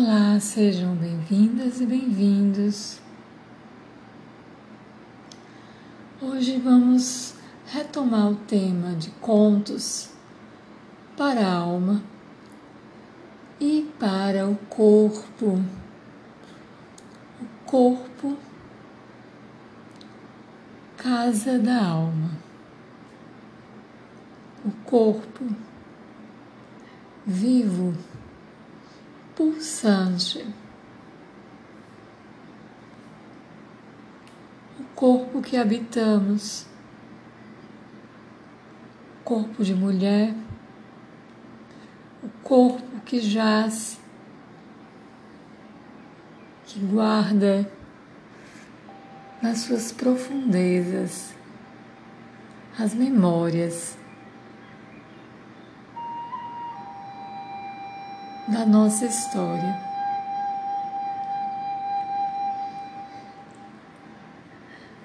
Olá, sejam bem-vindas e bem-vindos. Hoje vamos retomar o tema de contos para a alma e para o corpo. O corpo, casa da alma. O corpo vivo pulsante. O corpo que habitamos, corpo de mulher, o corpo que jaz, que guarda nas suas profundezas as memórias da nossa história.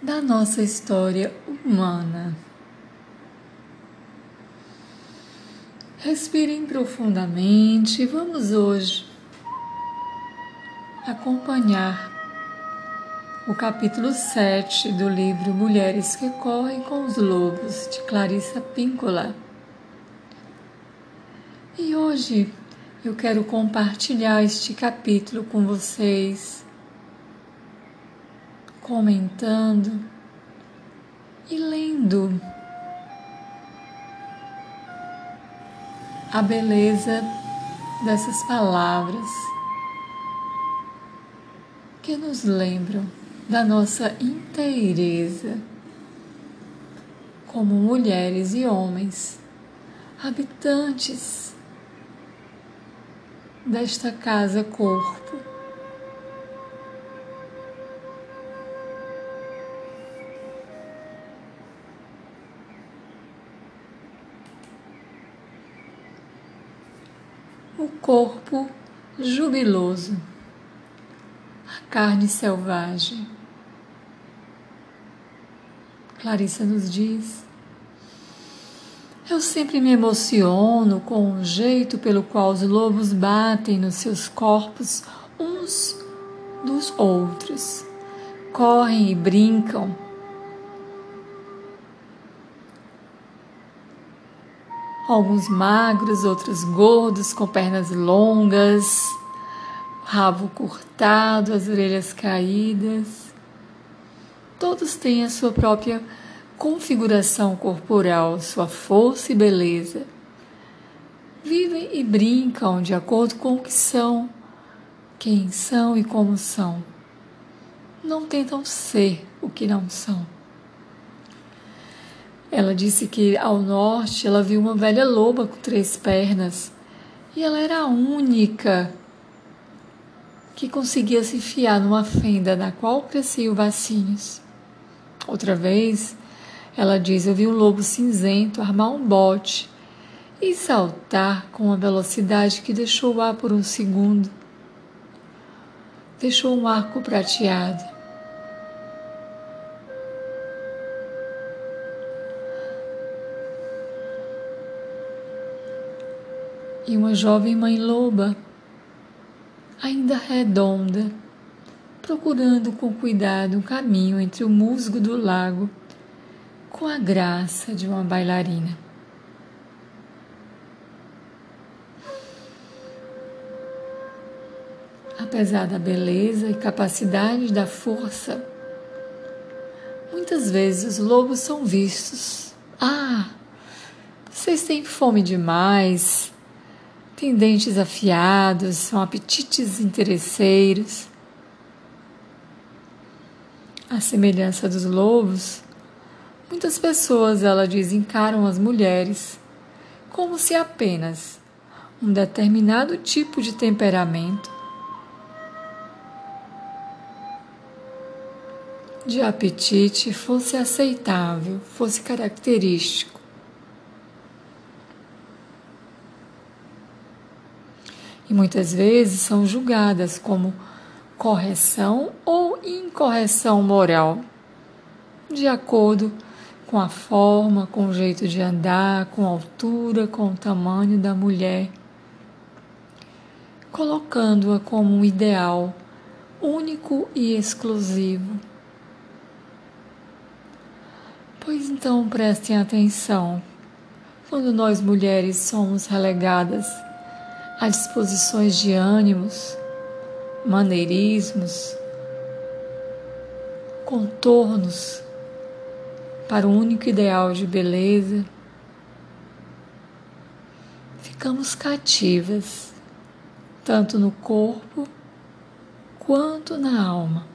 Da nossa história humana. Respirem profundamente. Vamos hoje acompanhar o capítulo 7 do livro Mulheres que Correm com os Lobos, de Clarissa Píncola. E hoje eu quero compartilhar este capítulo com vocês, comentando e lendo a beleza dessas palavras que nos lembram da nossa inteireza como mulheres e homens, habitantes desta casa corpo. O corpo jubiloso, a carne selvagem. Clarissa nos diz eu sempre me emociono com o jeito pelo qual os lobos batem nos seus corpos uns dos outros, correm e brincam. Alguns magros, outros gordos, com pernas longas, rabo cortado, as orelhas caídas. Todos têm a sua própria configuração corporal, sua força e beleza. Vivem e brincam de acordo com o que são, quem são e como são. Não tentam ser o que não são. Ela disse que ao norte ela viu uma velha loba com três pernas e ela era a única que conseguia se enfiar numa fenda na qual cresciam vacinhos. Outra vez, ela diz: Eu vi um lobo cinzento armar um bote e saltar com uma velocidade que deixou o ar por um segundo. Deixou um arco prateado. E uma jovem mãe loba, ainda redonda, procurando com cuidado um caminho entre o musgo do lago com a graça de uma bailarina. Apesar da beleza e capacidade da força, muitas vezes os lobos são vistos. Ah, vocês têm fome demais, têm dentes afiados, são apetites interesseiros. A semelhança dos lobos, Muitas pessoas, ela diz, encaram as mulheres como se apenas um determinado tipo de temperamento, de apetite fosse aceitável, fosse característico. E muitas vezes são julgadas como correção ou incorreção moral, de acordo com com a forma, com o jeito de andar, com a altura, com o tamanho da mulher, colocando-a como um ideal único e exclusivo. Pois então prestem atenção, quando nós mulheres somos relegadas a disposições de ânimos, maneirismos, contornos para o único ideal de beleza, ficamos cativas tanto no corpo quanto na alma.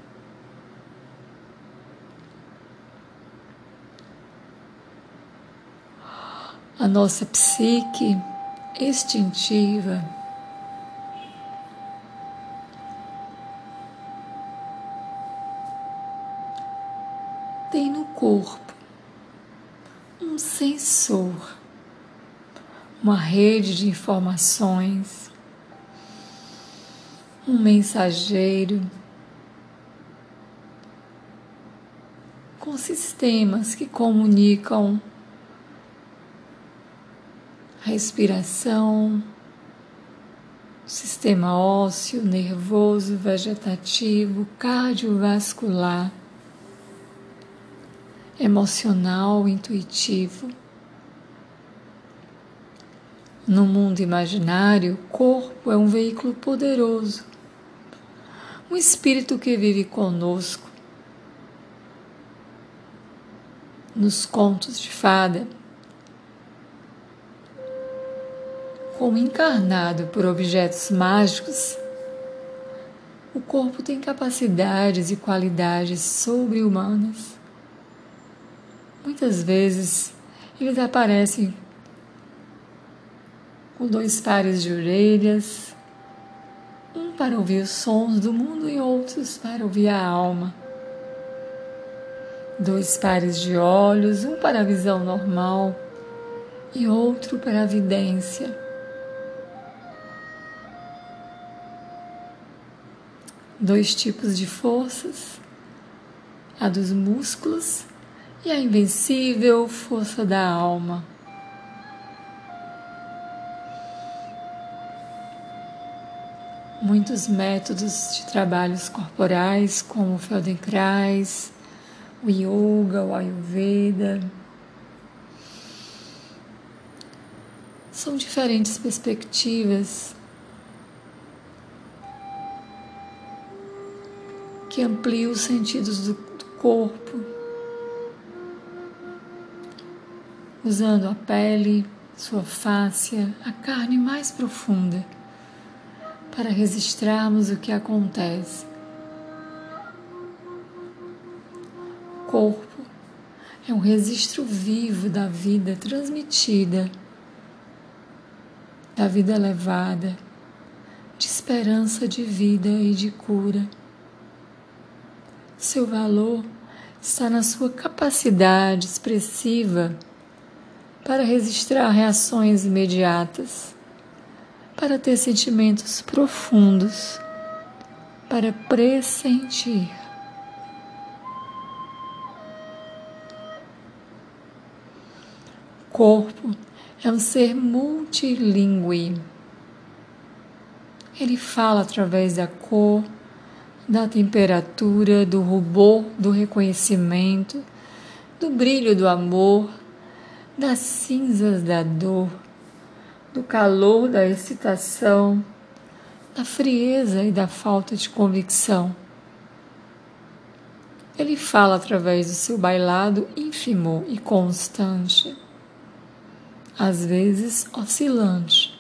A nossa psique instintiva tem no corpo sensor, uma rede de informações um mensageiro com sistemas que comunicam respiração, sistema ósseo, nervoso, vegetativo, cardiovascular, emocional, intuitivo. No mundo imaginário, o corpo é um veículo poderoso um espírito que vive conosco. Nos contos de fada, como encarnado por objetos mágicos, o corpo tem capacidades e qualidades sobre-humanas. Muitas vezes eles aparecem com dois pares de orelhas, para ouvir os sons do mundo e outros para ouvir a alma. Dois pares de olhos, um para a visão normal e outro para a vidência. Dois tipos de forças, a dos músculos e a invencível força da alma. muitos métodos de trabalhos corporais, como o Feldenkrais, o Yoga, o Ayurveda. São diferentes perspectivas que ampliam os sentidos do, do corpo, usando a pele, sua fáscia, a carne mais profunda para registrarmos o que acontece. O corpo é um registro vivo da vida transmitida, da vida levada, de esperança de vida e de cura. Seu valor está na sua capacidade expressiva para registrar reações imediatas para ter sentimentos profundos, para pressentir. O corpo é um ser multilingüe. Ele fala através da cor, da temperatura, do rubor, do reconhecimento, do brilho do amor, das cinzas da dor do calor da excitação, da frieza e da falta de convicção. Ele fala através do seu bailado ínfimo e constante, às vezes oscilante,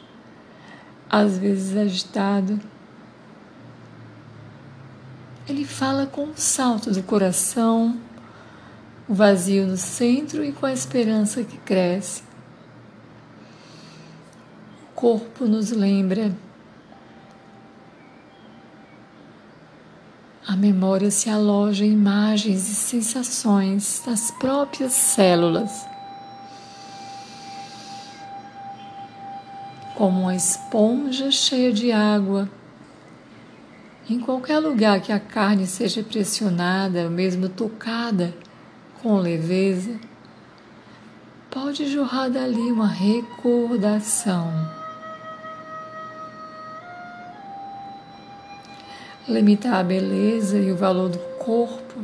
às vezes agitado. Ele fala com o salto do coração, o vazio no centro e com a esperança que cresce corpo nos lembra. A memória se aloja em imagens e sensações das próprias células. Como uma esponja cheia de água. Em qualquer lugar que a carne seja pressionada, ou mesmo tocada com leveza, pode jorrar dali uma recordação limitar a beleza e o valor do corpo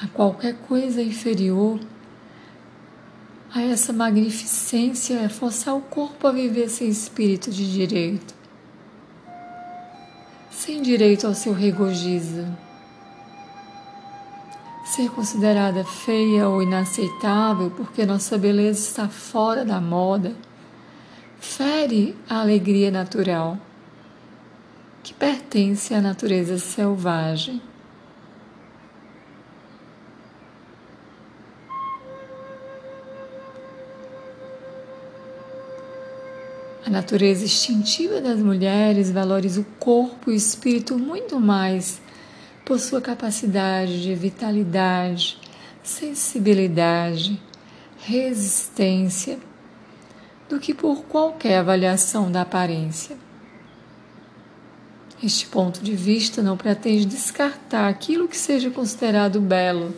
a qualquer coisa inferior a essa magnificência é forçar o corpo a viver sem espírito de direito, sem direito ao seu regozijo. Ser considerada feia ou inaceitável porque nossa beleza está fora da moda fere a alegria natural que pertence à natureza selvagem. A natureza instintiva das mulheres valoriza o corpo e o espírito muito mais por sua capacidade de vitalidade, sensibilidade, resistência, do que por qualquer avaliação da aparência. Este ponto de vista não pretende descartar aquilo que seja considerado belo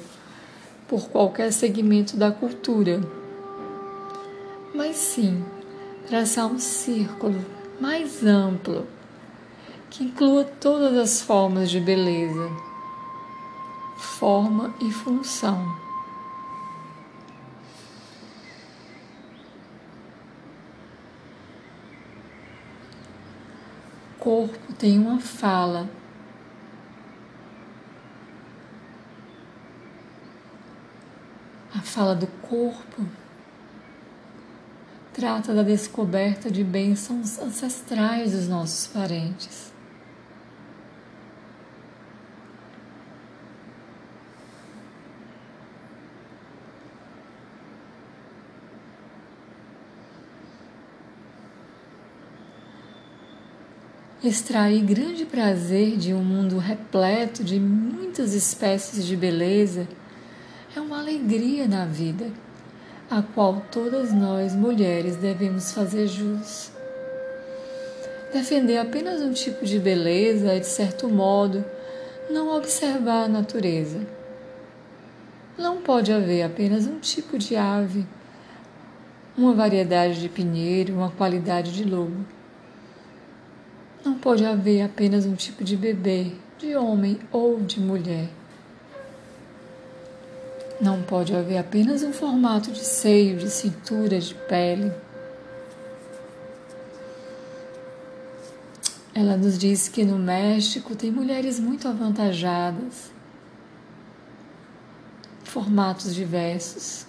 por qualquer segmento da cultura, mas sim traçar um círculo mais amplo que inclua todas as formas de beleza, forma e função. O corpo tem uma fala. A fala do corpo trata da descoberta de bênçãos ancestrais dos nossos parentes. Extrair grande prazer de um mundo repleto de muitas espécies de beleza é uma alegria na vida a qual todas nós, mulheres, devemos fazer jus. Defender apenas um tipo de beleza é, de certo modo, não observar a natureza. Não pode haver apenas um tipo de ave, uma variedade de pinheiro, uma qualidade de lobo. Não pode haver apenas um tipo de bebê, de homem ou de mulher. Não pode haver apenas um formato de seio, de cintura, de pele. Ela nos diz que no México tem mulheres muito avantajadas, formatos diversos.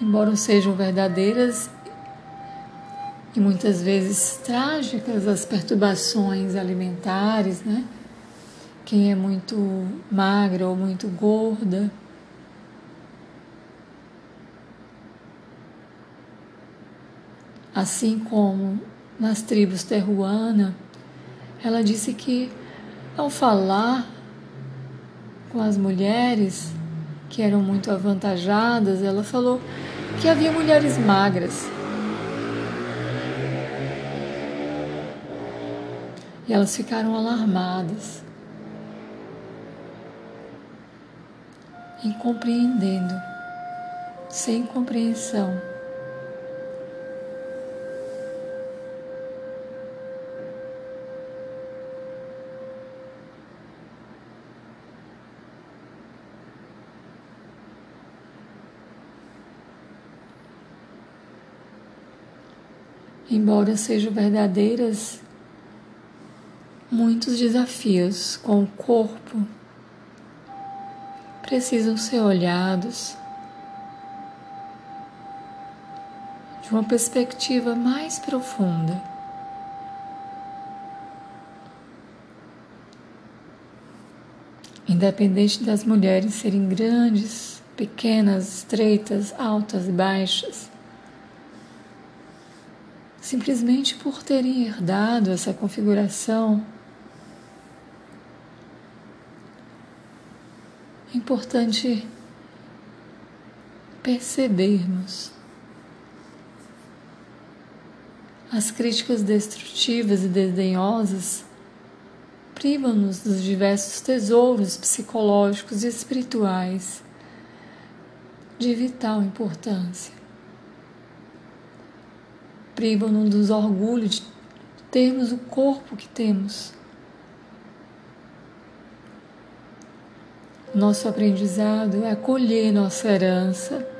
Embora sejam verdadeiras e muitas vezes trágicas as perturbações alimentares, né? Quem é muito magra ou muito gorda. Assim como nas tribos terruana, ela disse que ao falar com as mulheres que eram muito avantajadas, ela falou que havia mulheres magras. E elas ficaram alarmadas, incompreendendo, sem compreensão. Embora sejam verdadeiras, muitos desafios com o corpo precisam ser olhados de uma perspectiva mais profunda. Independente das mulheres serem grandes, pequenas, estreitas, altas baixas, simplesmente por terem herdado essa configuração. É importante percebermos as críticas destrutivas e desdenhosas privam-nos dos diversos tesouros psicológicos e espirituais de vital importância. Privam-nos dos orgulhos de termos o corpo que temos. Nosso aprendizado é acolher nossa herança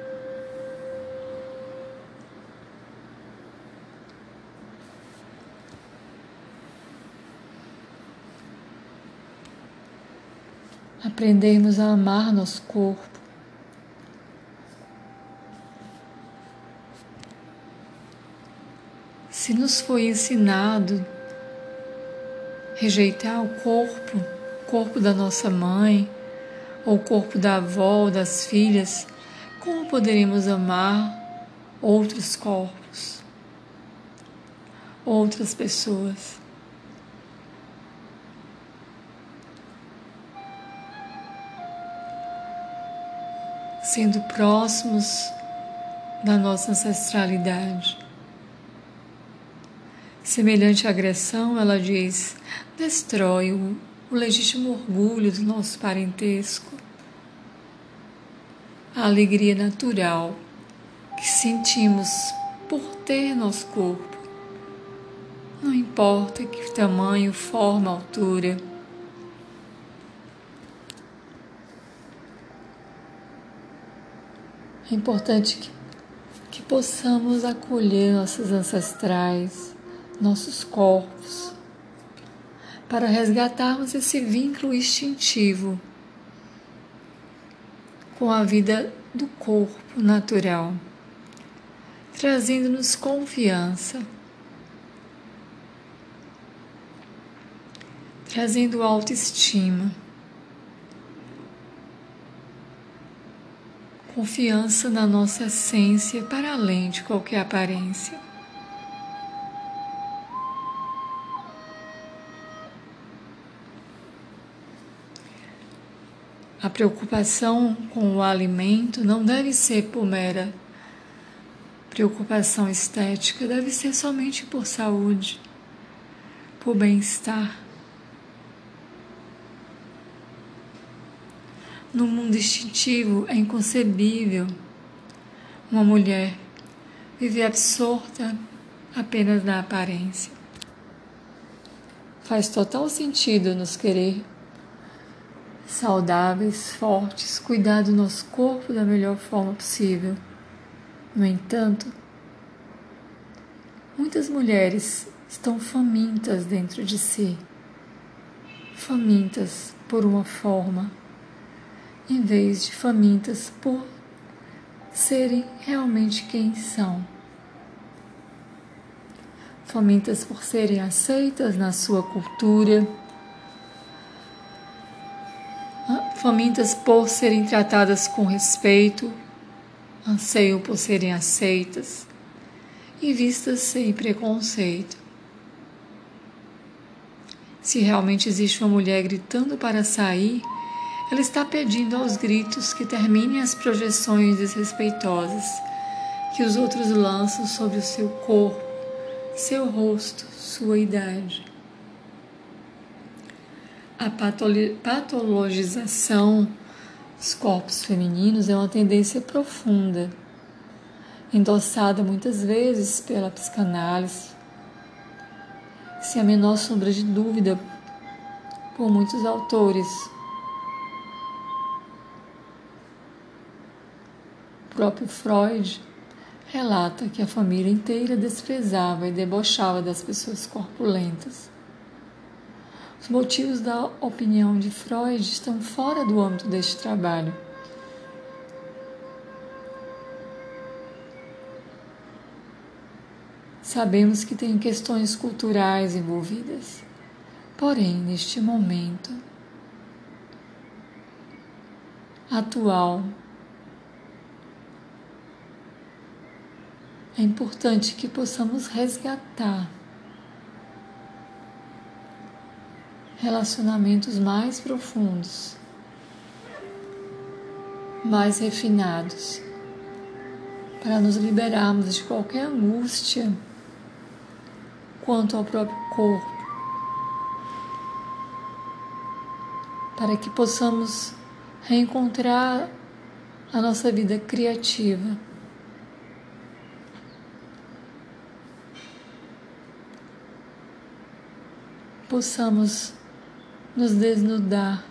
aprendemos a amar nosso corpo. Se nos foi ensinado rejeitar o corpo, o corpo da nossa mãe, ou o corpo da avó ou das filhas, como poderemos amar outros corpos, outras pessoas? sendo próximos da nossa ancestralidade. Semelhante agressão, ela diz, destrói o, o legítimo orgulho do nosso parentesco, a alegria natural que sentimos por ter nosso corpo. Não importa que tamanho, forma, altura. É importante que, que possamos acolher nossos ancestrais, nossos corpos, para resgatarmos esse vínculo instintivo com a vida do corpo natural, trazendo-nos confiança, trazendo autoestima. confiança na nossa essência para além de qualquer aparência. A preocupação com o alimento não deve ser por mera preocupação estética, deve ser somente por saúde, por bem-estar. No mundo instintivo é inconcebível uma mulher viver absorta apenas na aparência. Faz total sentido nos querer saudáveis, fortes, cuidar do nosso corpo da melhor forma possível. No entanto, muitas mulheres estão famintas dentro de si, famintas por uma forma em vez de famintas por serem realmente quem são. Famintas por serem aceitas na sua cultura, famintas por serem tratadas com respeito, anseiam por serem aceitas e vistas sem preconceito. Se realmente existe uma mulher gritando para sair, ela está pedindo aos gritos que terminem as projeções desrespeitosas que os outros lançam sobre o seu corpo, seu rosto, sua idade. A patologização dos corpos femininos é uma tendência profunda, endossada muitas vezes pela psicanálise, sem a menor sombra de dúvida por muitos autores próprio Freud relata que a família inteira desprezava e debochava das pessoas corpulentas. Os motivos da opinião de Freud estão fora do âmbito deste trabalho. Sabemos que tem questões culturais envolvidas. Porém, neste momento atual, é importante que possamos resgatar relacionamentos mais profundos, mais refinados, para nos liberarmos de qualquer angústia quanto ao próprio corpo, para que possamos reencontrar a nossa vida criativa. Possamos nos desnudar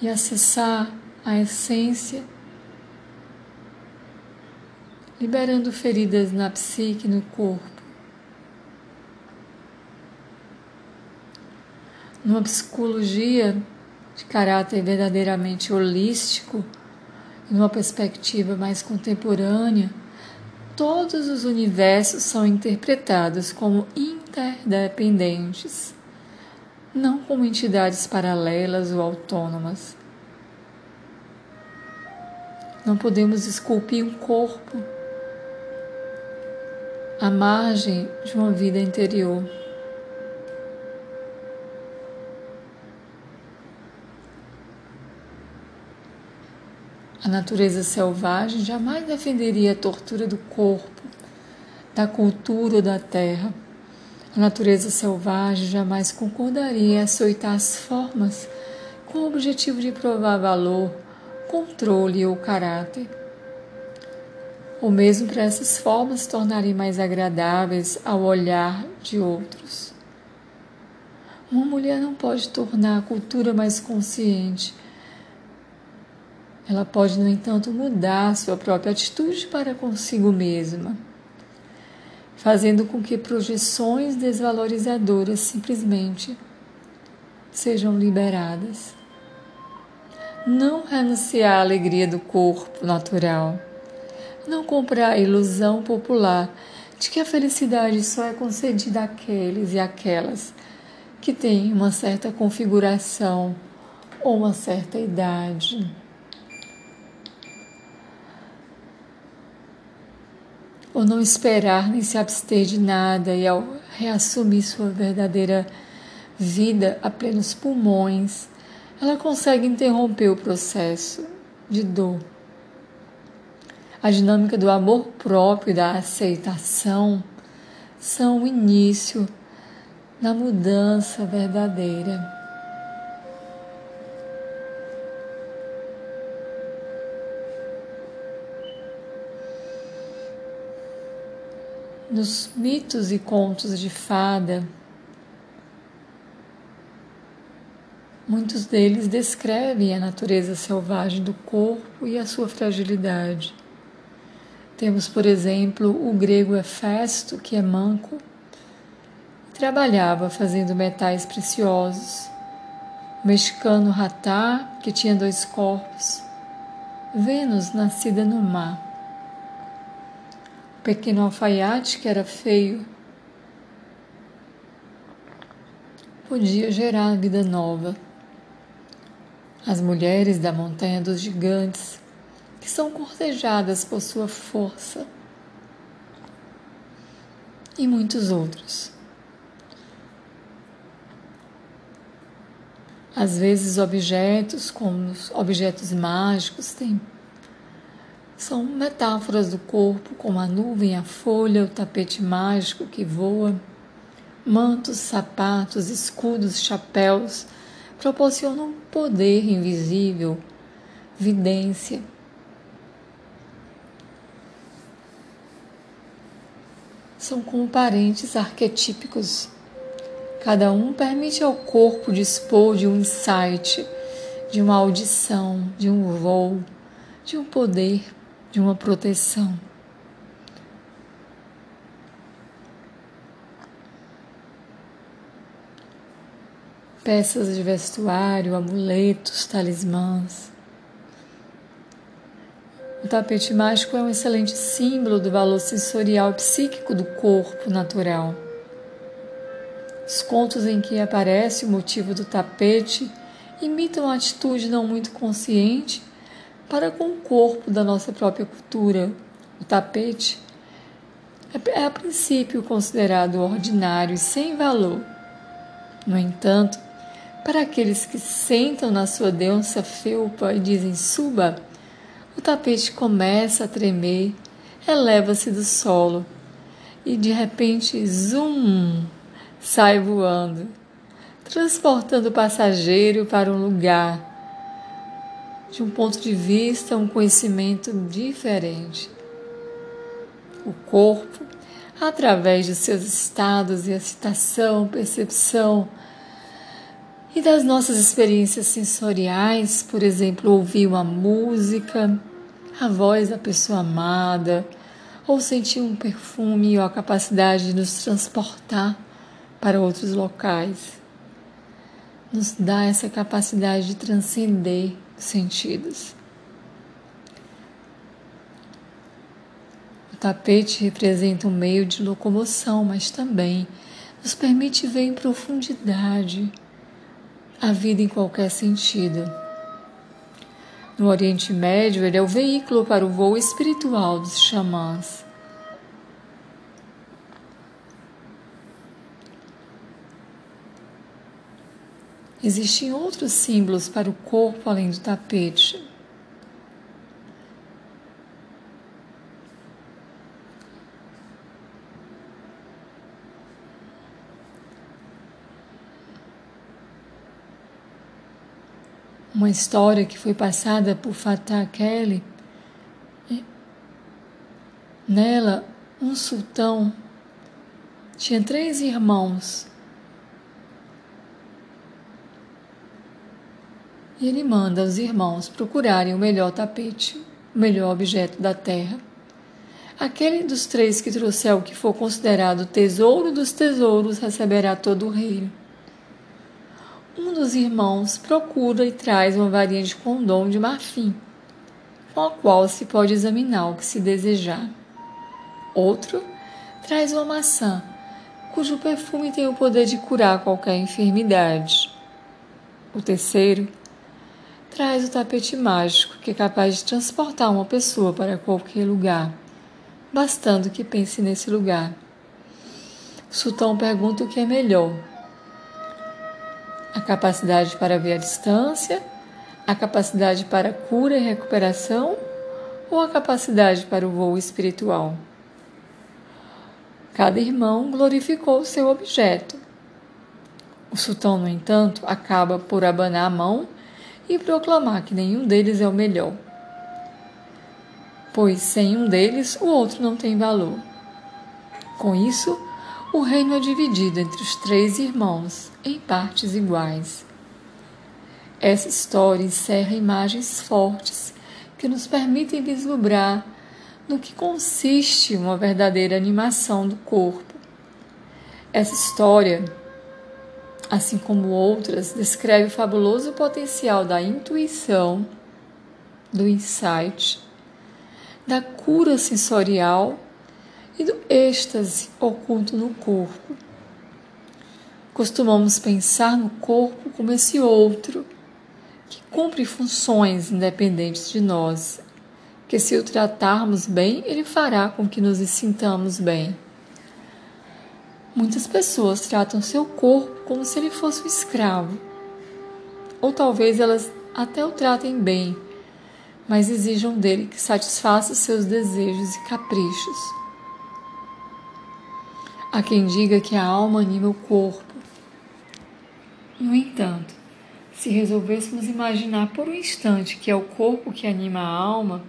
e acessar a essência, liberando feridas na psique, no corpo. Numa psicologia de caráter verdadeiramente holístico, numa perspectiva mais contemporânea, todos os universos são interpretados como interdependentes, não como entidades paralelas ou autônomas. Não podemos esculpir um corpo à margem de uma vida interior. A natureza selvagem jamais defenderia a tortura do corpo, da cultura ou da terra. A natureza selvagem jamais concordaria em açoitar as formas com o objetivo de provar valor, controle ou caráter. Ou mesmo para essas formas tornarem mais agradáveis ao olhar de outros. Uma mulher não pode tornar a cultura mais consciente ela pode, no entanto, mudar sua própria atitude para consigo mesma, fazendo com que projeções desvalorizadoras simplesmente sejam liberadas. Não renunciar à alegria do corpo natural. Não comprar a ilusão popular de que a felicidade só é concedida àqueles e àquelas que têm uma certa configuração ou uma certa idade. Ou não esperar nem se abster de nada e ao reassumir sua verdadeira vida a plenos pulmões, ela consegue interromper o processo de dor. A dinâmica do amor próprio e da aceitação são o início da mudança verdadeira. Nos mitos e contos de fada, muitos deles descrevem a natureza selvagem do corpo e a sua fragilidade. Temos, por exemplo, o grego Hefesto, que é manco, trabalhava fazendo metais preciosos. O mexicano Ratá, que tinha dois corpos. Vênus, nascida no mar pequeno alfaiate que era feio podia gerar vida nova. As mulheres da montanha dos gigantes, que são cortejadas por sua força, e muitos outros. Às vezes, objetos, como objetos mágicos, têm são metáforas do corpo, como a nuvem, a folha, o tapete mágico que voa. Mantos, sapatos, escudos, chapéus proporcionam poder invisível, vidência. São como parentes arquetípicos. Cada um permite ao corpo dispor de um insight, de uma audição, de um voo, de um poder de uma proteção. Peças de vestuário, amuletos, talismãs. O tapete mágico é um excelente símbolo do valor sensorial e psíquico do corpo natural. Os contos em que aparece o motivo do tapete imitam a atitude não muito consciente para com o corpo da nossa própria cultura. O tapete é, é a princípio considerado ordinário e sem valor. No entanto, para aqueles que sentam na sua densa felpa e dizem suba, o tapete começa a tremer, eleva-se do solo e de repente, zum, sai voando, transportando o passageiro para um lugar de um ponto de vista, um conhecimento diferente. O corpo, através de seus estados e excitação, percepção e das nossas experiências sensoriais, por exemplo, ouvir uma música, a voz da pessoa amada, ou sentir um perfume ou a capacidade de nos transportar para outros locais. Nos dá essa capacidade de transcender sentidos. O tapete representa um meio de locomoção, mas também nos permite ver em profundidade a vida em qualquer sentido. No Oriente Médio, ele é o veículo para o voo espiritual dos xamãs. Existem outros símbolos para o corpo além do tapete. Uma história que foi passada por Fatah Kelly. Nela, um sultão tinha três irmãos e ele manda os irmãos procurarem o melhor tapete, o melhor objeto da terra. Aquele dos três que trouxer o que for considerado tesouro dos tesouros receberá todo o reino. Um dos irmãos procura e traz uma varinha de condom de marfim, com a qual se pode examinar o que se desejar. Outro traz uma maçã, cujo perfume tem o poder de curar qualquer enfermidade. O terceiro traz o tapete mágico que é capaz de transportar uma pessoa para qualquer lugar, bastando que pense nesse lugar. Sultão pergunta o que é melhor: a capacidade para ver a distância, a capacidade para cura e recuperação ou a capacidade para o voo espiritual. Cada irmão glorificou o seu objeto. O sultão, no entanto, acaba por abanar a mão e proclamar que nenhum deles é o melhor, pois sem um deles o outro não tem valor. Com isso, o reino é dividido entre os três irmãos em partes iguais. Essa história encerra imagens fortes que nos permitem vislumbrar no que consiste uma verdadeira animação do corpo. Essa história assim como outras, descreve o fabuloso potencial da intuição, do insight, da cura sensorial e do êxtase oculto no corpo. Costumamos pensar no corpo como esse outro, que cumpre funções independentes de nós, que se o tratarmos bem, ele fará com que nos sintamos bem. Muitas pessoas tratam seu corpo como se ele fosse um escravo. Ou talvez elas até o tratem bem, mas exijam dele que satisfaça seus desejos e caprichos. Há quem diga que a alma anima o corpo. No entanto, se resolvêssemos imaginar por um instante que é o corpo que anima a alma,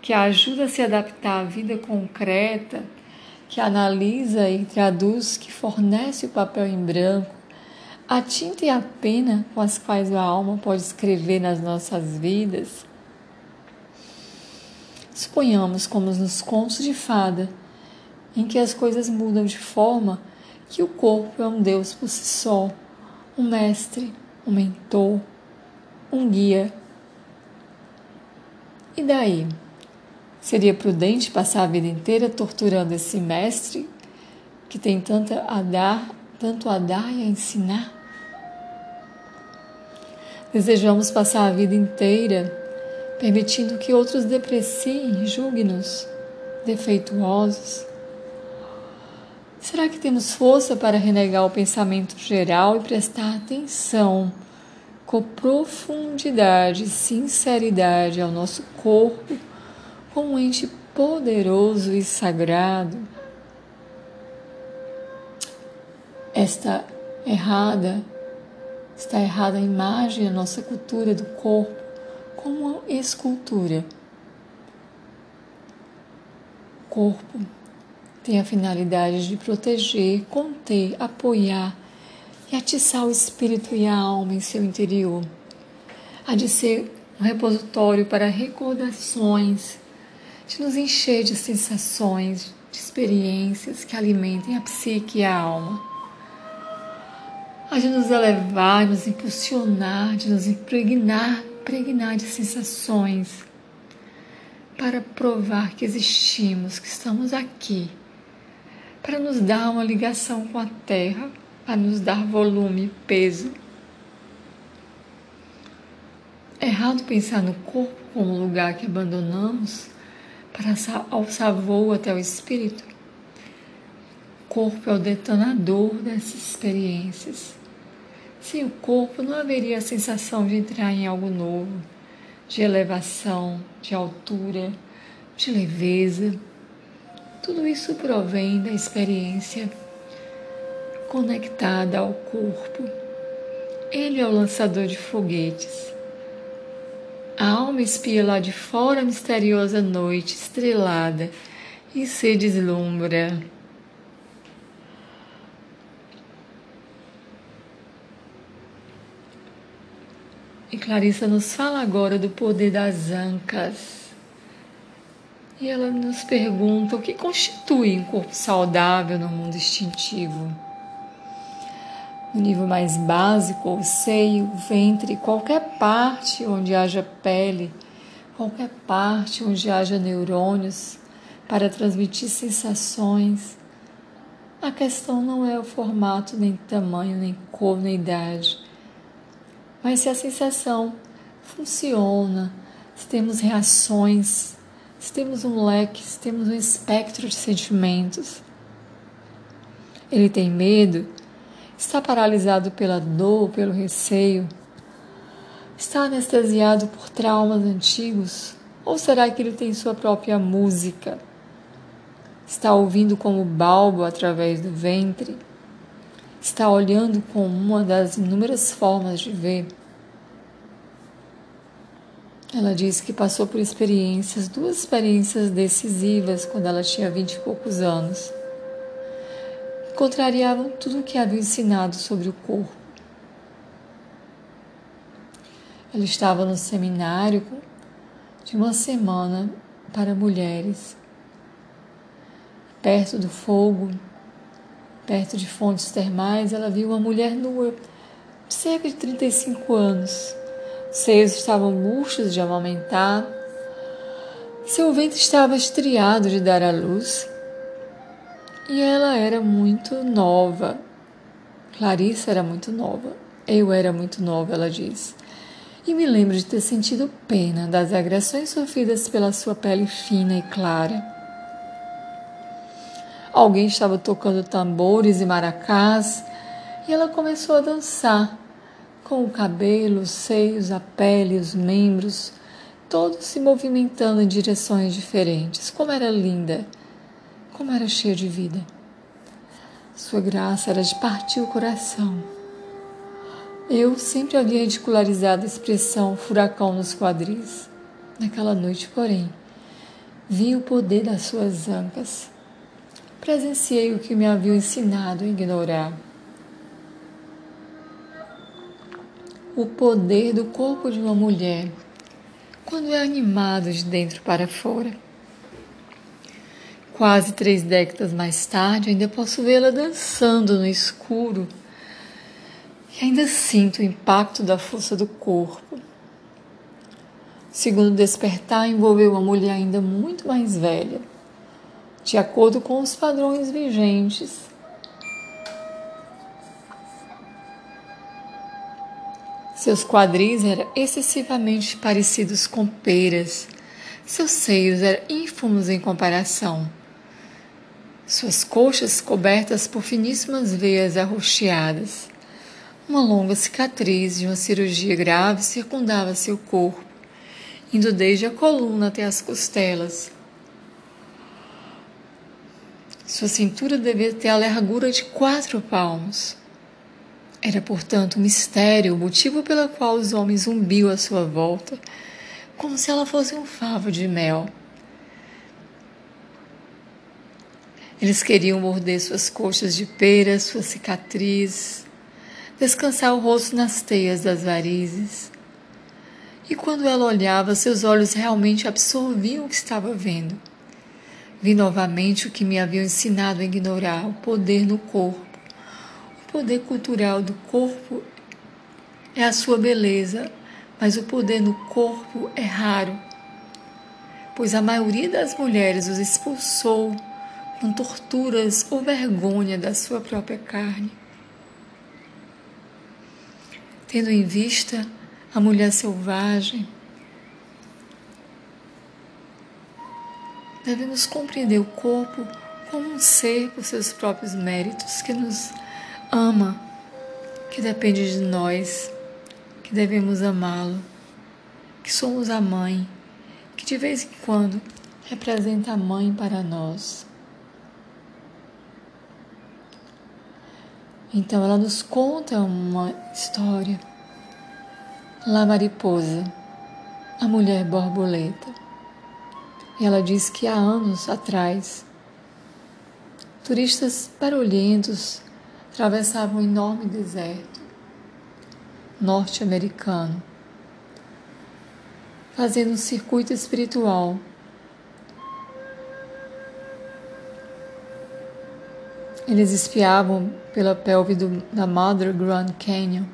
que a ajuda a se adaptar à vida concreta, que analisa e traduz, que fornece o papel em branco, a tinta e a pena com as quais a alma pode escrever nas nossas vidas. Suponhamos como nos contos de fada, em que as coisas mudam de forma que o corpo é um Deus por si só, um mestre, um mentor, um guia. E daí? Seria prudente passar a vida inteira torturando esse mestre que tem tanto a dar, tanto a dar e a ensinar? Desejamos passar a vida inteira permitindo que outros depreciem julguem-nos defeituosos? Será que temos força para renegar o pensamento geral e prestar atenção com profundidade e sinceridade ao nosso corpo? Como um ente poderoso e sagrado. Esta errada Está errada a imagem, a nossa cultura do corpo como uma escultura. O corpo tem a finalidade de proteger, conter, apoiar e atiçar o espírito e a alma em seu interior. Há de ser um repositório para recordações, de nos encher de sensações, de experiências que alimentem a psique e a alma a de nos elevar, nos impulsionar, de nos impregnar, impregnar de sensações, para provar que existimos, que estamos aqui, para nos dar uma ligação com a Terra, para nos dar volume, peso. É errado pensar no corpo como um lugar que abandonamos voo até o espírito. O corpo é o detonador dessas experiências. Sem o corpo, não haveria a sensação de entrar em algo novo, de elevação, de altura, de leveza. Tudo isso provém da experiência conectada ao corpo. Ele é o lançador de foguetes. A alma espia lá de fora a misteriosa noite estrelada e se deslumbra. E Clarissa nos fala agora do poder das ancas. E ela nos pergunta o que constitui um corpo saudável no mundo instintivo. No nível mais básico, o seio, o ventre, qualquer parte onde haja pele, qualquer parte onde haja neurônios para transmitir sensações. A questão não é o formato, nem tamanho, nem cor, nem idade mas se a sensação funciona, se temos reações, se temos um leque, se temos um espectro de sentimentos. Ele tem medo, está paralisado pela dor, pelo receio, está anestesiado por traumas antigos, ou será que ele tem sua própria música? Está ouvindo como balbo através do ventre? está olhando com uma das inúmeras formas de ver. Ela disse que passou por experiências, duas experiências decisivas quando ela tinha vinte e poucos anos. Contrariavam tudo o que havia ensinado sobre o corpo. Ela estava no seminário de uma semana para mulheres. Perto do fogo, Perto de fontes termais, ela viu uma mulher nua, de cerca de 35 anos. Os seios estavam murchos de amamentar. Seu ventre estava estriado de dar à luz. E ela era muito nova. Clarissa era muito nova. Eu era muito nova, ela diz. E me lembro de ter sentido pena das agressões sofridas pela sua pele fina e clara Alguém estava tocando tambores e maracás e ela começou a dançar, com o cabelo, os seios, a pele, os membros, todos se movimentando em direções diferentes. Como era linda, como era cheia de vida. Sua graça era de partir o coração. Eu sempre havia ridicularizado a expressão furacão nos quadris. Naquela noite, porém, vi o poder das suas ancas presenciei o que me haviam ensinado a ignorar. O poder do corpo de uma mulher quando é animado de dentro para fora. Quase três décadas mais tarde, ainda posso vê-la dançando no escuro e ainda sinto o impacto da força do corpo. Segundo despertar, envolveu uma mulher ainda muito mais velha de acordo com os padrões vigentes. Seus quadris eram excessivamente parecidos com peras, seus seios eram ínfimos em comparação. Suas coxas cobertas por finíssimas veias arroxeadas. Uma longa cicatriz de uma cirurgia grave circundava seu corpo, indo desde a coluna até as costelas sua cintura devia ter a largura de quatro palmos. Era, portanto, um mistério, o motivo pelo qual os homens zumbiam à sua volta, como se ela fosse um favo de mel. Eles queriam morder suas coxas de pera, suas cicatrizes, descansar o rosto nas teias das varizes. E quando ela olhava, seus olhos realmente absorviam o que estava vendo. Vi novamente o que me haviam ensinado a ignorar: o poder no corpo poder cultural do corpo é a sua beleza, mas o poder no corpo é raro, pois a maioria das mulheres os expulsou com torturas ou vergonha da sua própria carne. Tendo em vista a mulher selvagem, devemos compreender o corpo como um ser por seus próprios méritos que nos ama, que depende de nós, que devemos amá-lo, que somos a mãe, que de vez em quando representa a mãe para nós. Então ela nos conta uma história. La Mariposa, a mulher borboleta. Ela diz que há anos atrás, turistas barulhentos atravessavam um enorme deserto norte-americano, fazendo um circuito espiritual. Eles espiavam pela pelve do, da Mother Grand Canyon.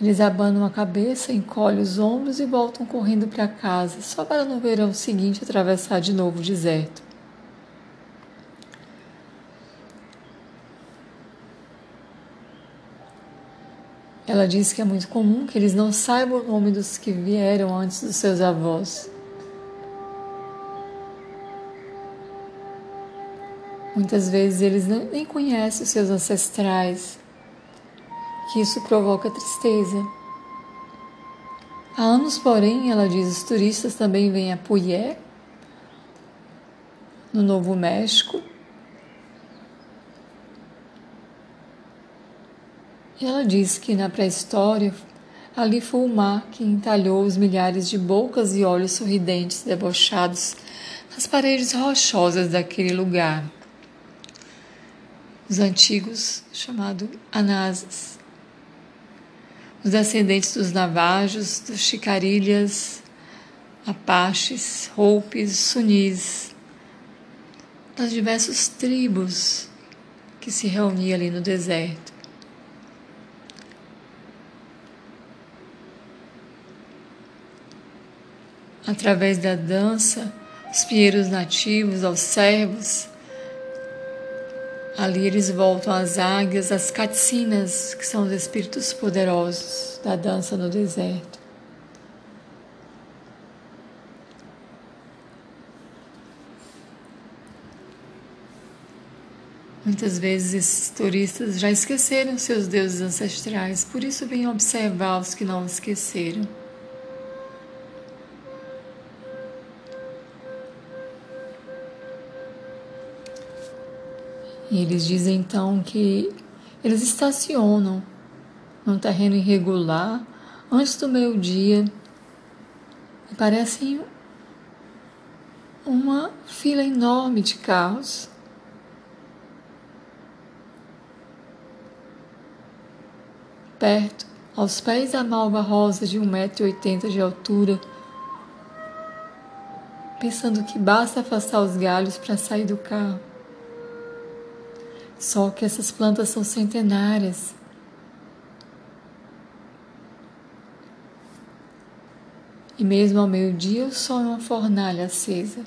Eles abanam a cabeça, encolhem os ombros e voltam correndo para casa, só para no verão seguinte atravessar de novo o deserto. Ela diz que é muito comum que eles não saibam o nome dos que vieram antes dos seus avós. Muitas vezes eles nem conhecem os seus ancestrais, que isso provoca tristeza. Há anos, porém, ela diz, os turistas também vêm a Puyé, no Novo México, E ela diz que na pré-história ali foi o mar que entalhou os milhares de bocas e olhos sorridentes debochados nas paredes rochosas daquele lugar. Os antigos, chamado Anasas. Os descendentes dos Navajos, dos Chicarilhas, Apaches, Houpes, Sunis, das diversas tribos que se reuniam ali no deserto. através da dança, os pinheiros nativos, aos servos. Ali eles voltam às águias, às catsinas, que são os espíritos poderosos da dança no deserto. Muitas vezes esses turistas já esqueceram seus deuses ancestrais, por isso vêm observar os que não esqueceram. E eles dizem então que eles estacionam num terreno irregular antes do meio-dia e parecem uma fila enorme de carros. Perto, aos pés da malva rosa de 1,80m de altura, pensando que basta afastar os galhos para sair do carro. Só que essas plantas são centenárias. E mesmo ao meio-dia o sol é uma fornalha acesa.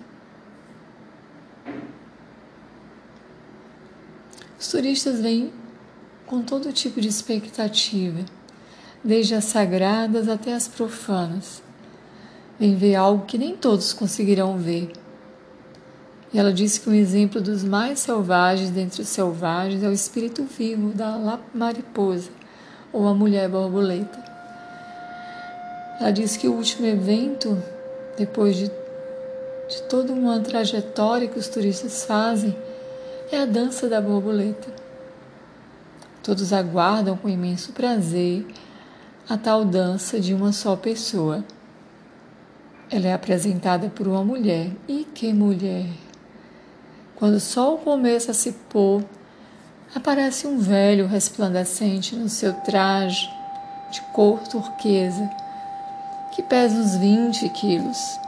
Os turistas vêm com todo tipo de expectativa, desde as sagradas até as profanas. Vêm ver algo que nem todos conseguirão ver e ela disse que um exemplo dos mais selvagens dentre os selvagens é o espírito vivo da mariposa ou a mulher borboleta. Ela disse que o último evento, depois de, de toda uma trajetória que os turistas fazem, é a dança da borboleta. Todos aguardam com imenso prazer a tal dança de uma só pessoa. Ela é apresentada por uma mulher. E que mulher! Quando o sol começa a se pôr, aparece um velho resplandecente no seu traje de cor turquesa, que pesa uns 20 quilos,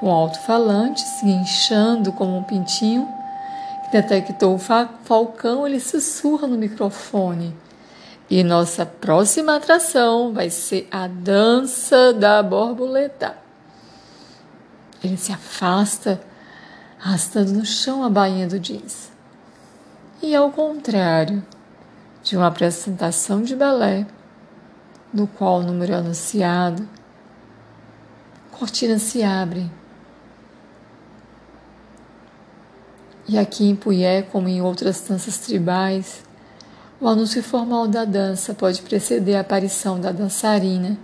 com alto-falantes guinchando como um pintinho detectou o falcão, ele sussurra no microfone. E nossa próxima atração vai ser a dança da borboleta. Ele se afasta, arrastando no chão a bainha do jeans. E ao contrário de uma apresentação de balé, no qual o número é anunciado, cortinas se abrem E aqui em Puyé, como em outras danças tribais, o anúncio formal da dança pode preceder a aparição da dançarina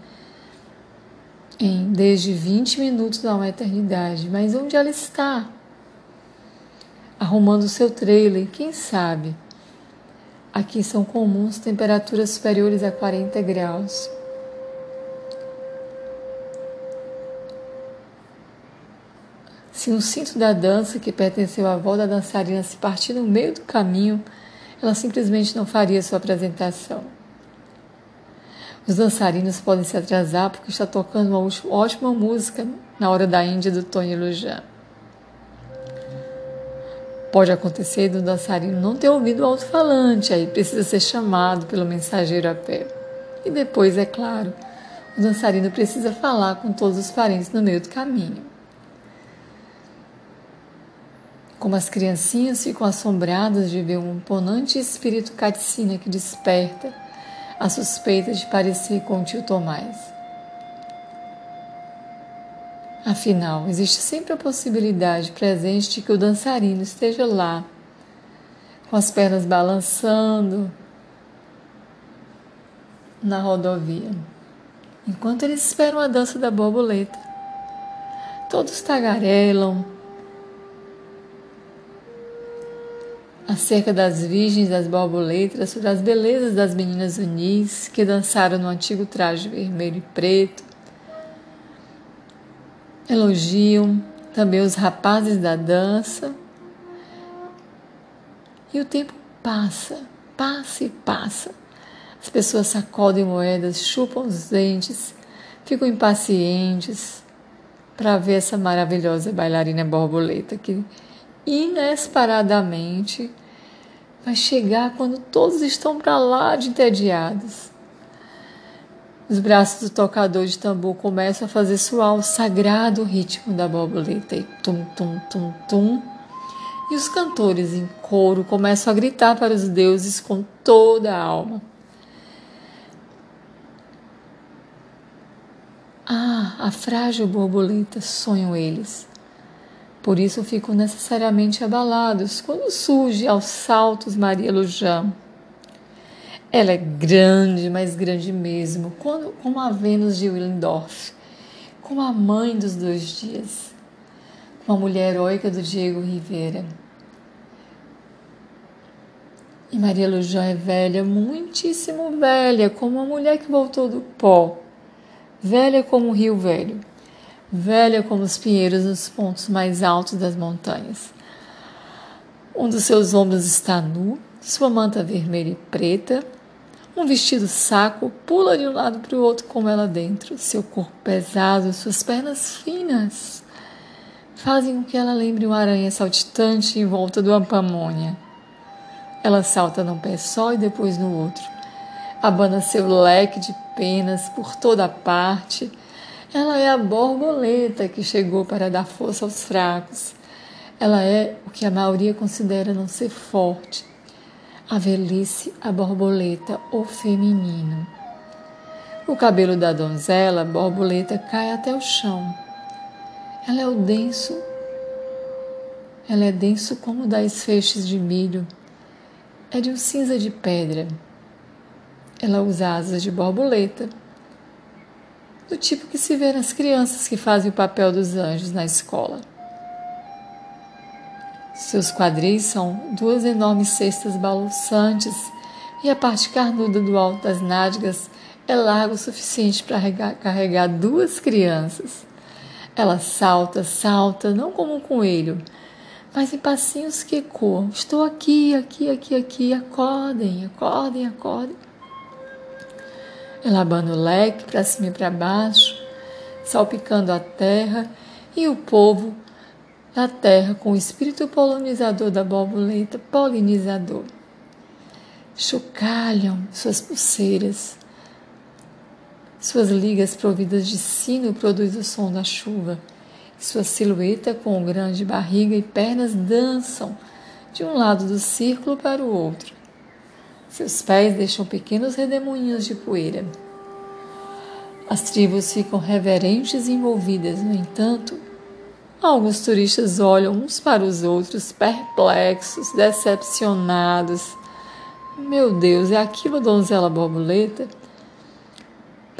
em desde 20 minutos a uma eternidade. Mas onde ela está? Arrumando seu trailer, quem sabe? Aqui são comuns temperaturas superiores a 40 graus. Se um cinto da dança que pertenceu à avó da dançarina se partir no meio do caminho, ela simplesmente não faria sua apresentação. Os dançarinos podem se atrasar porque está tocando uma ótima música na hora da Índia do Tony Lujan. Pode acontecer do dançarino não ter ouvido o alto-falante, aí precisa ser chamado pelo mensageiro a pé. E depois, é claro, o dançarino precisa falar com todos os parentes no meio do caminho. Como as criancinhas ficam assombradas de ver um imponente espírito caticina que desperta a suspeita de parecer com o tio Tomás. Afinal, existe sempre a possibilidade presente de que o dançarino esteja lá, com as pernas balançando na rodovia, enquanto eles esperam a dança da borboleta. Todos tagarelam, acerca das virgens das borboletas, sobre as belezas das meninas unis que dançaram no antigo traje vermelho e preto. Elogiam também os rapazes da dança. E o tempo passa, passa e passa. As pessoas sacodem moedas, chupam os dentes, ficam impacientes para ver essa maravilhosa bailarina borboleta que inesperadamente vai chegar quando todos estão para lá de entediados. Os braços do tocador de tambor começam a fazer soar o sagrado ritmo da borboleta e tum, tum, tum, tum. E os cantores em coro começam a gritar para os deuses com toda a alma. Ah, a frágil borboleta, sonham eles por isso ficam necessariamente abalados quando surge aos saltos Maria Lujã. Ela é grande, mas grande mesmo, como a Vênus de Willendorf, como a mãe dos dois dias, como a mulher heróica do Diego Rivera. E Maria Lujã é velha, muitíssimo velha, como a mulher que voltou do pó, velha como o rio velho velha como os pinheiros nos pontos mais altos das montanhas. Um dos seus ombros está nu, sua manta vermelha e preta, um vestido saco pula de um lado para o outro com ela dentro. Seu corpo pesado, suas pernas finas fazem com que ela lembre uma aranha saltitante em volta do ampamônia. Ela salta num pé só e depois no outro. Abana seu leque de penas por toda parte ela é a borboleta que chegou para dar força aos fracos. Ela é o que a maioria considera não ser forte. A velhice, a borboleta, o feminino. O cabelo da donzela, borboleta, cai até o chão. Ela é o denso. Ela é denso como das feixes de milho. É de um cinza de pedra. Ela usa asas de borboleta do tipo que se vê nas crianças que fazem o papel dos anjos na escola. Seus quadris são duas enormes cestas balançantes e a parte carnuda do alto das nádegas é larga o suficiente para carregar duas crianças. Ela salta, salta, não como um coelho, mas em passinhos que ecoam. Estou aqui, aqui, aqui, aqui. Acordem, acordem, acordem. Ela abana o leque para cima e para baixo, salpicando a terra e o povo da terra com o espírito polinizador da borboleta, polinizador. Chocalham suas pulseiras, suas ligas providas de sino produzem o som da chuva. Sua silhueta com grande barriga e pernas dançam de um lado do círculo para o outro. Seus pés deixam pequenos redemoinhos de poeira. As tribos ficam reverentes e envolvidas, no entanto, alguns turistas olham uns para os outros, perplexos, decepcionados. Meu Deus, é aquilo donzela borboleta?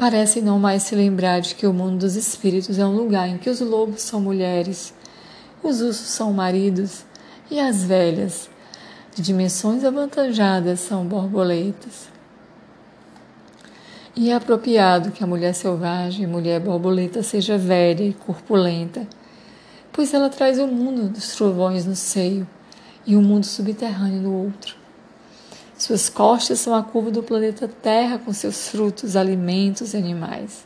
parecem não mais se lembrar de que o mundo dos espíritos é um lugar em que os lobos são mulheres, os ursos são maridos e as velhas, de dimensões avantajadas, são borboletas. E é apropriado que a mulher selvagem, mulher borboleta, seja velha e corpulenta, pois ela traz o mundo dos trovões no seio e o mundo subterrâneo no outro. Suas costas são a curva do planeta Terra com seus frutos, alimentos e animais.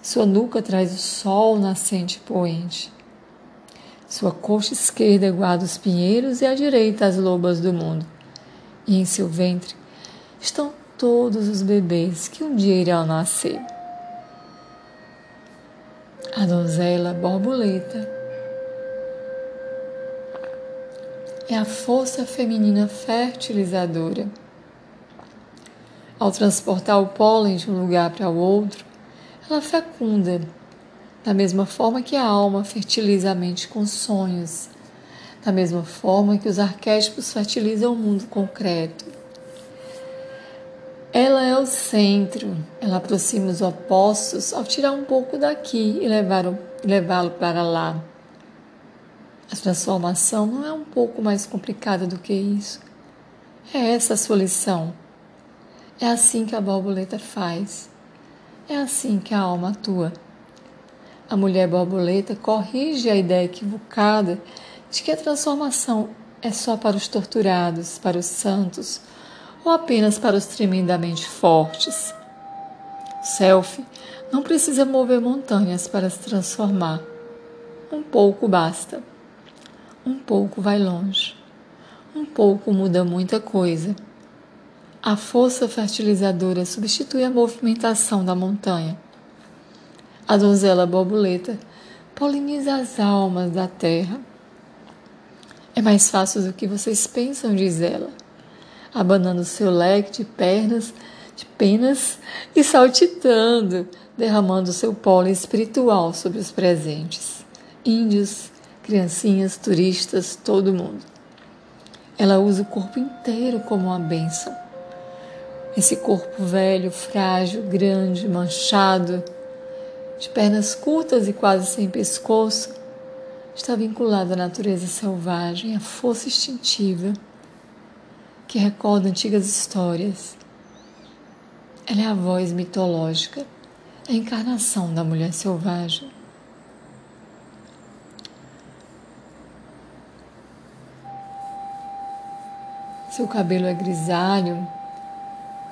Sua nuca traz o sol nascente e poente. Sua coxa esquerda guarda os pinheiros e à direita as lobas do mundo. E em seu ventre estão todos os bebês que um dia irão nascer. A donzela borboleta é a força feminina fertilizadora. Ao transportar o pólen de um lugar para o outro, ela fecunda, da mesma forma que a alma fertiliza a mente com sonhos, da mesma forma que os arquétipos fertilizam o mundo concreto. Ela é o centro, ela aproxima os opostos ao tirar um pouco daqui e levá-lo para lá. A transformação não é um pouco mais complicada do que isso. É essa a sua lição. É assim que a borboleta faz. É assim que a alma atua. A mulher borboleta corrige a ideia equivocada de que a transformação é só para os torturados, para os santos ou apenas para os tremendamente fortes. Self não precisa mover montanhas para se transformar. Um pouco basta um pouco vai longe. Um pouco muda muita coisa. A força fertilizadora substitui a movimentação da montanha. A donzela borboleta poliniza as almas da terra. É mais fácil do que vocês pensam, diz ela, abanando seu leque de pernas, de penas e saltitando, derramando seu pólen espiritual sobre os presentes. Índios, criancinhas, turistas, todo mundo. Ela usa o corpo inteiro como uma bênção. Esse corpo velho, frágil, grande, manchado, de pernas curtas e quase sem pescoço, está vinculado à natureza selvagem, à força instintiva que recorda antigas histórias. Ela é a voz mitológica, a encarnação da mulher selvagem. Seu cabelo é grisalho,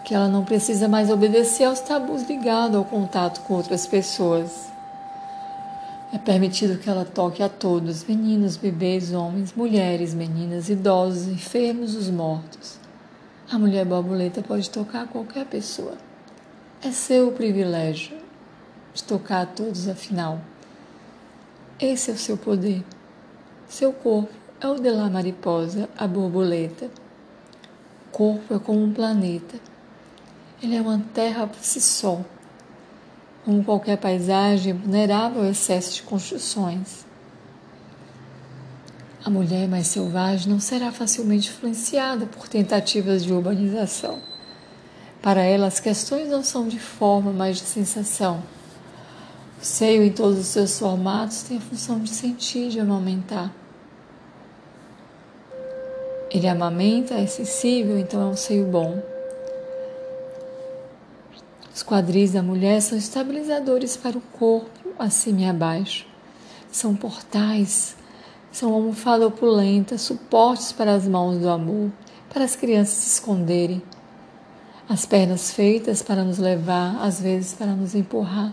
que ela não precisa mais obedecer aos tabus ligados ao contato com outras pessoas. É permitido que ela toque a todos, meninos, bebês, homens, mulheres, meninas, idosos, enfermos, os mortos. A mulher borboleta pode tocar qualquer pessoa. É seu privilégio de tocar a todos, afinal. Esse é o seu poder. Seu corpo é o de la mariposa, a borboleta corpo é como um planeta. Ele é uma terra por si só. Como qualquer paisagem, é vulnerável ao excesso de construções. A mulher mais selvagem não será facilmente influenciada por tentativas de urbanização. Para ela, as questões não são de forma, mas de sensação. O seio, em todos os seus formatos, tem a função de sentir, de amamentar. Ele amamenta, é sensível, então é um seio bom. Os quadris da mulher são estabilizadores para o corpo, acima e abaixo. São portais, são almofada opulenta, suportes para as mãos do amor, para as crianças se esconderem. As pernas feitas para nos levar, às vezes para nos empurrar.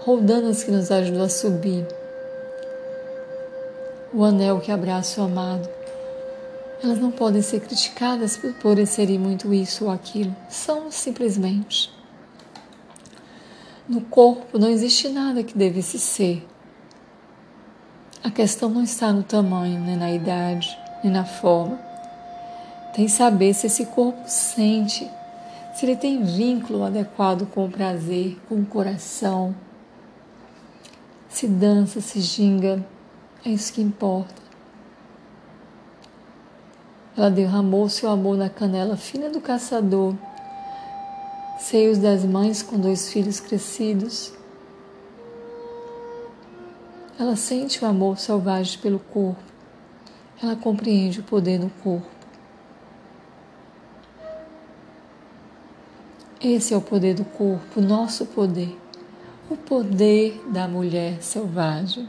Roldanas que nos ajudam a subir. O anel que abraça o amado. Elas não podem ser criticadas por serem muito isso ou aquilo. São simplesmente. No corpo não existe nada que devesse ser. A questão não está no tamanho, nem na idade, nem na forma. Tem saber se esse corpo sente, se ele tem vínculo adequado com o prazer, com o coração. Se dança, se ginga, é isso que importa. Ela derramou seu amor na canela fina do caçador, seios das mães com dois filhos crescidos. Ela sente o amor selvagem pelo corpo. Ela compreende o poder do corpo. Esse é o poder do corpo, nosso poder, o poder da mulher selvagem.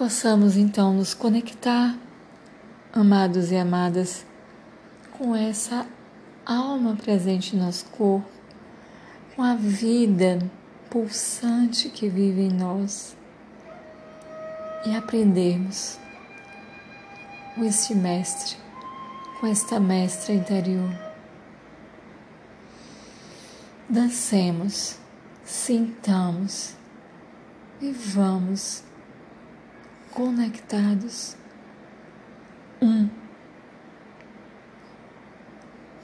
Possamos então nos conectar, amados e amadas, com essa alma presente em nosso corpo, com a vida pulsante que vive em nós e aprendermos com este mestre, com esta mestra interior. Dancemos, sintamos e vamos conectados. Um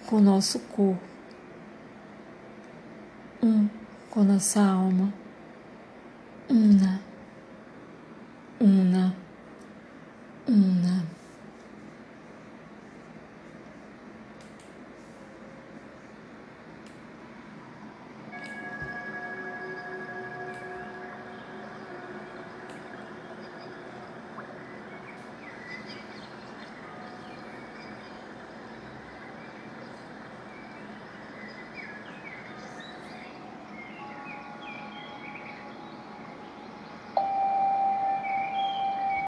com nosso corpo, um com nossa alma, una, una, una.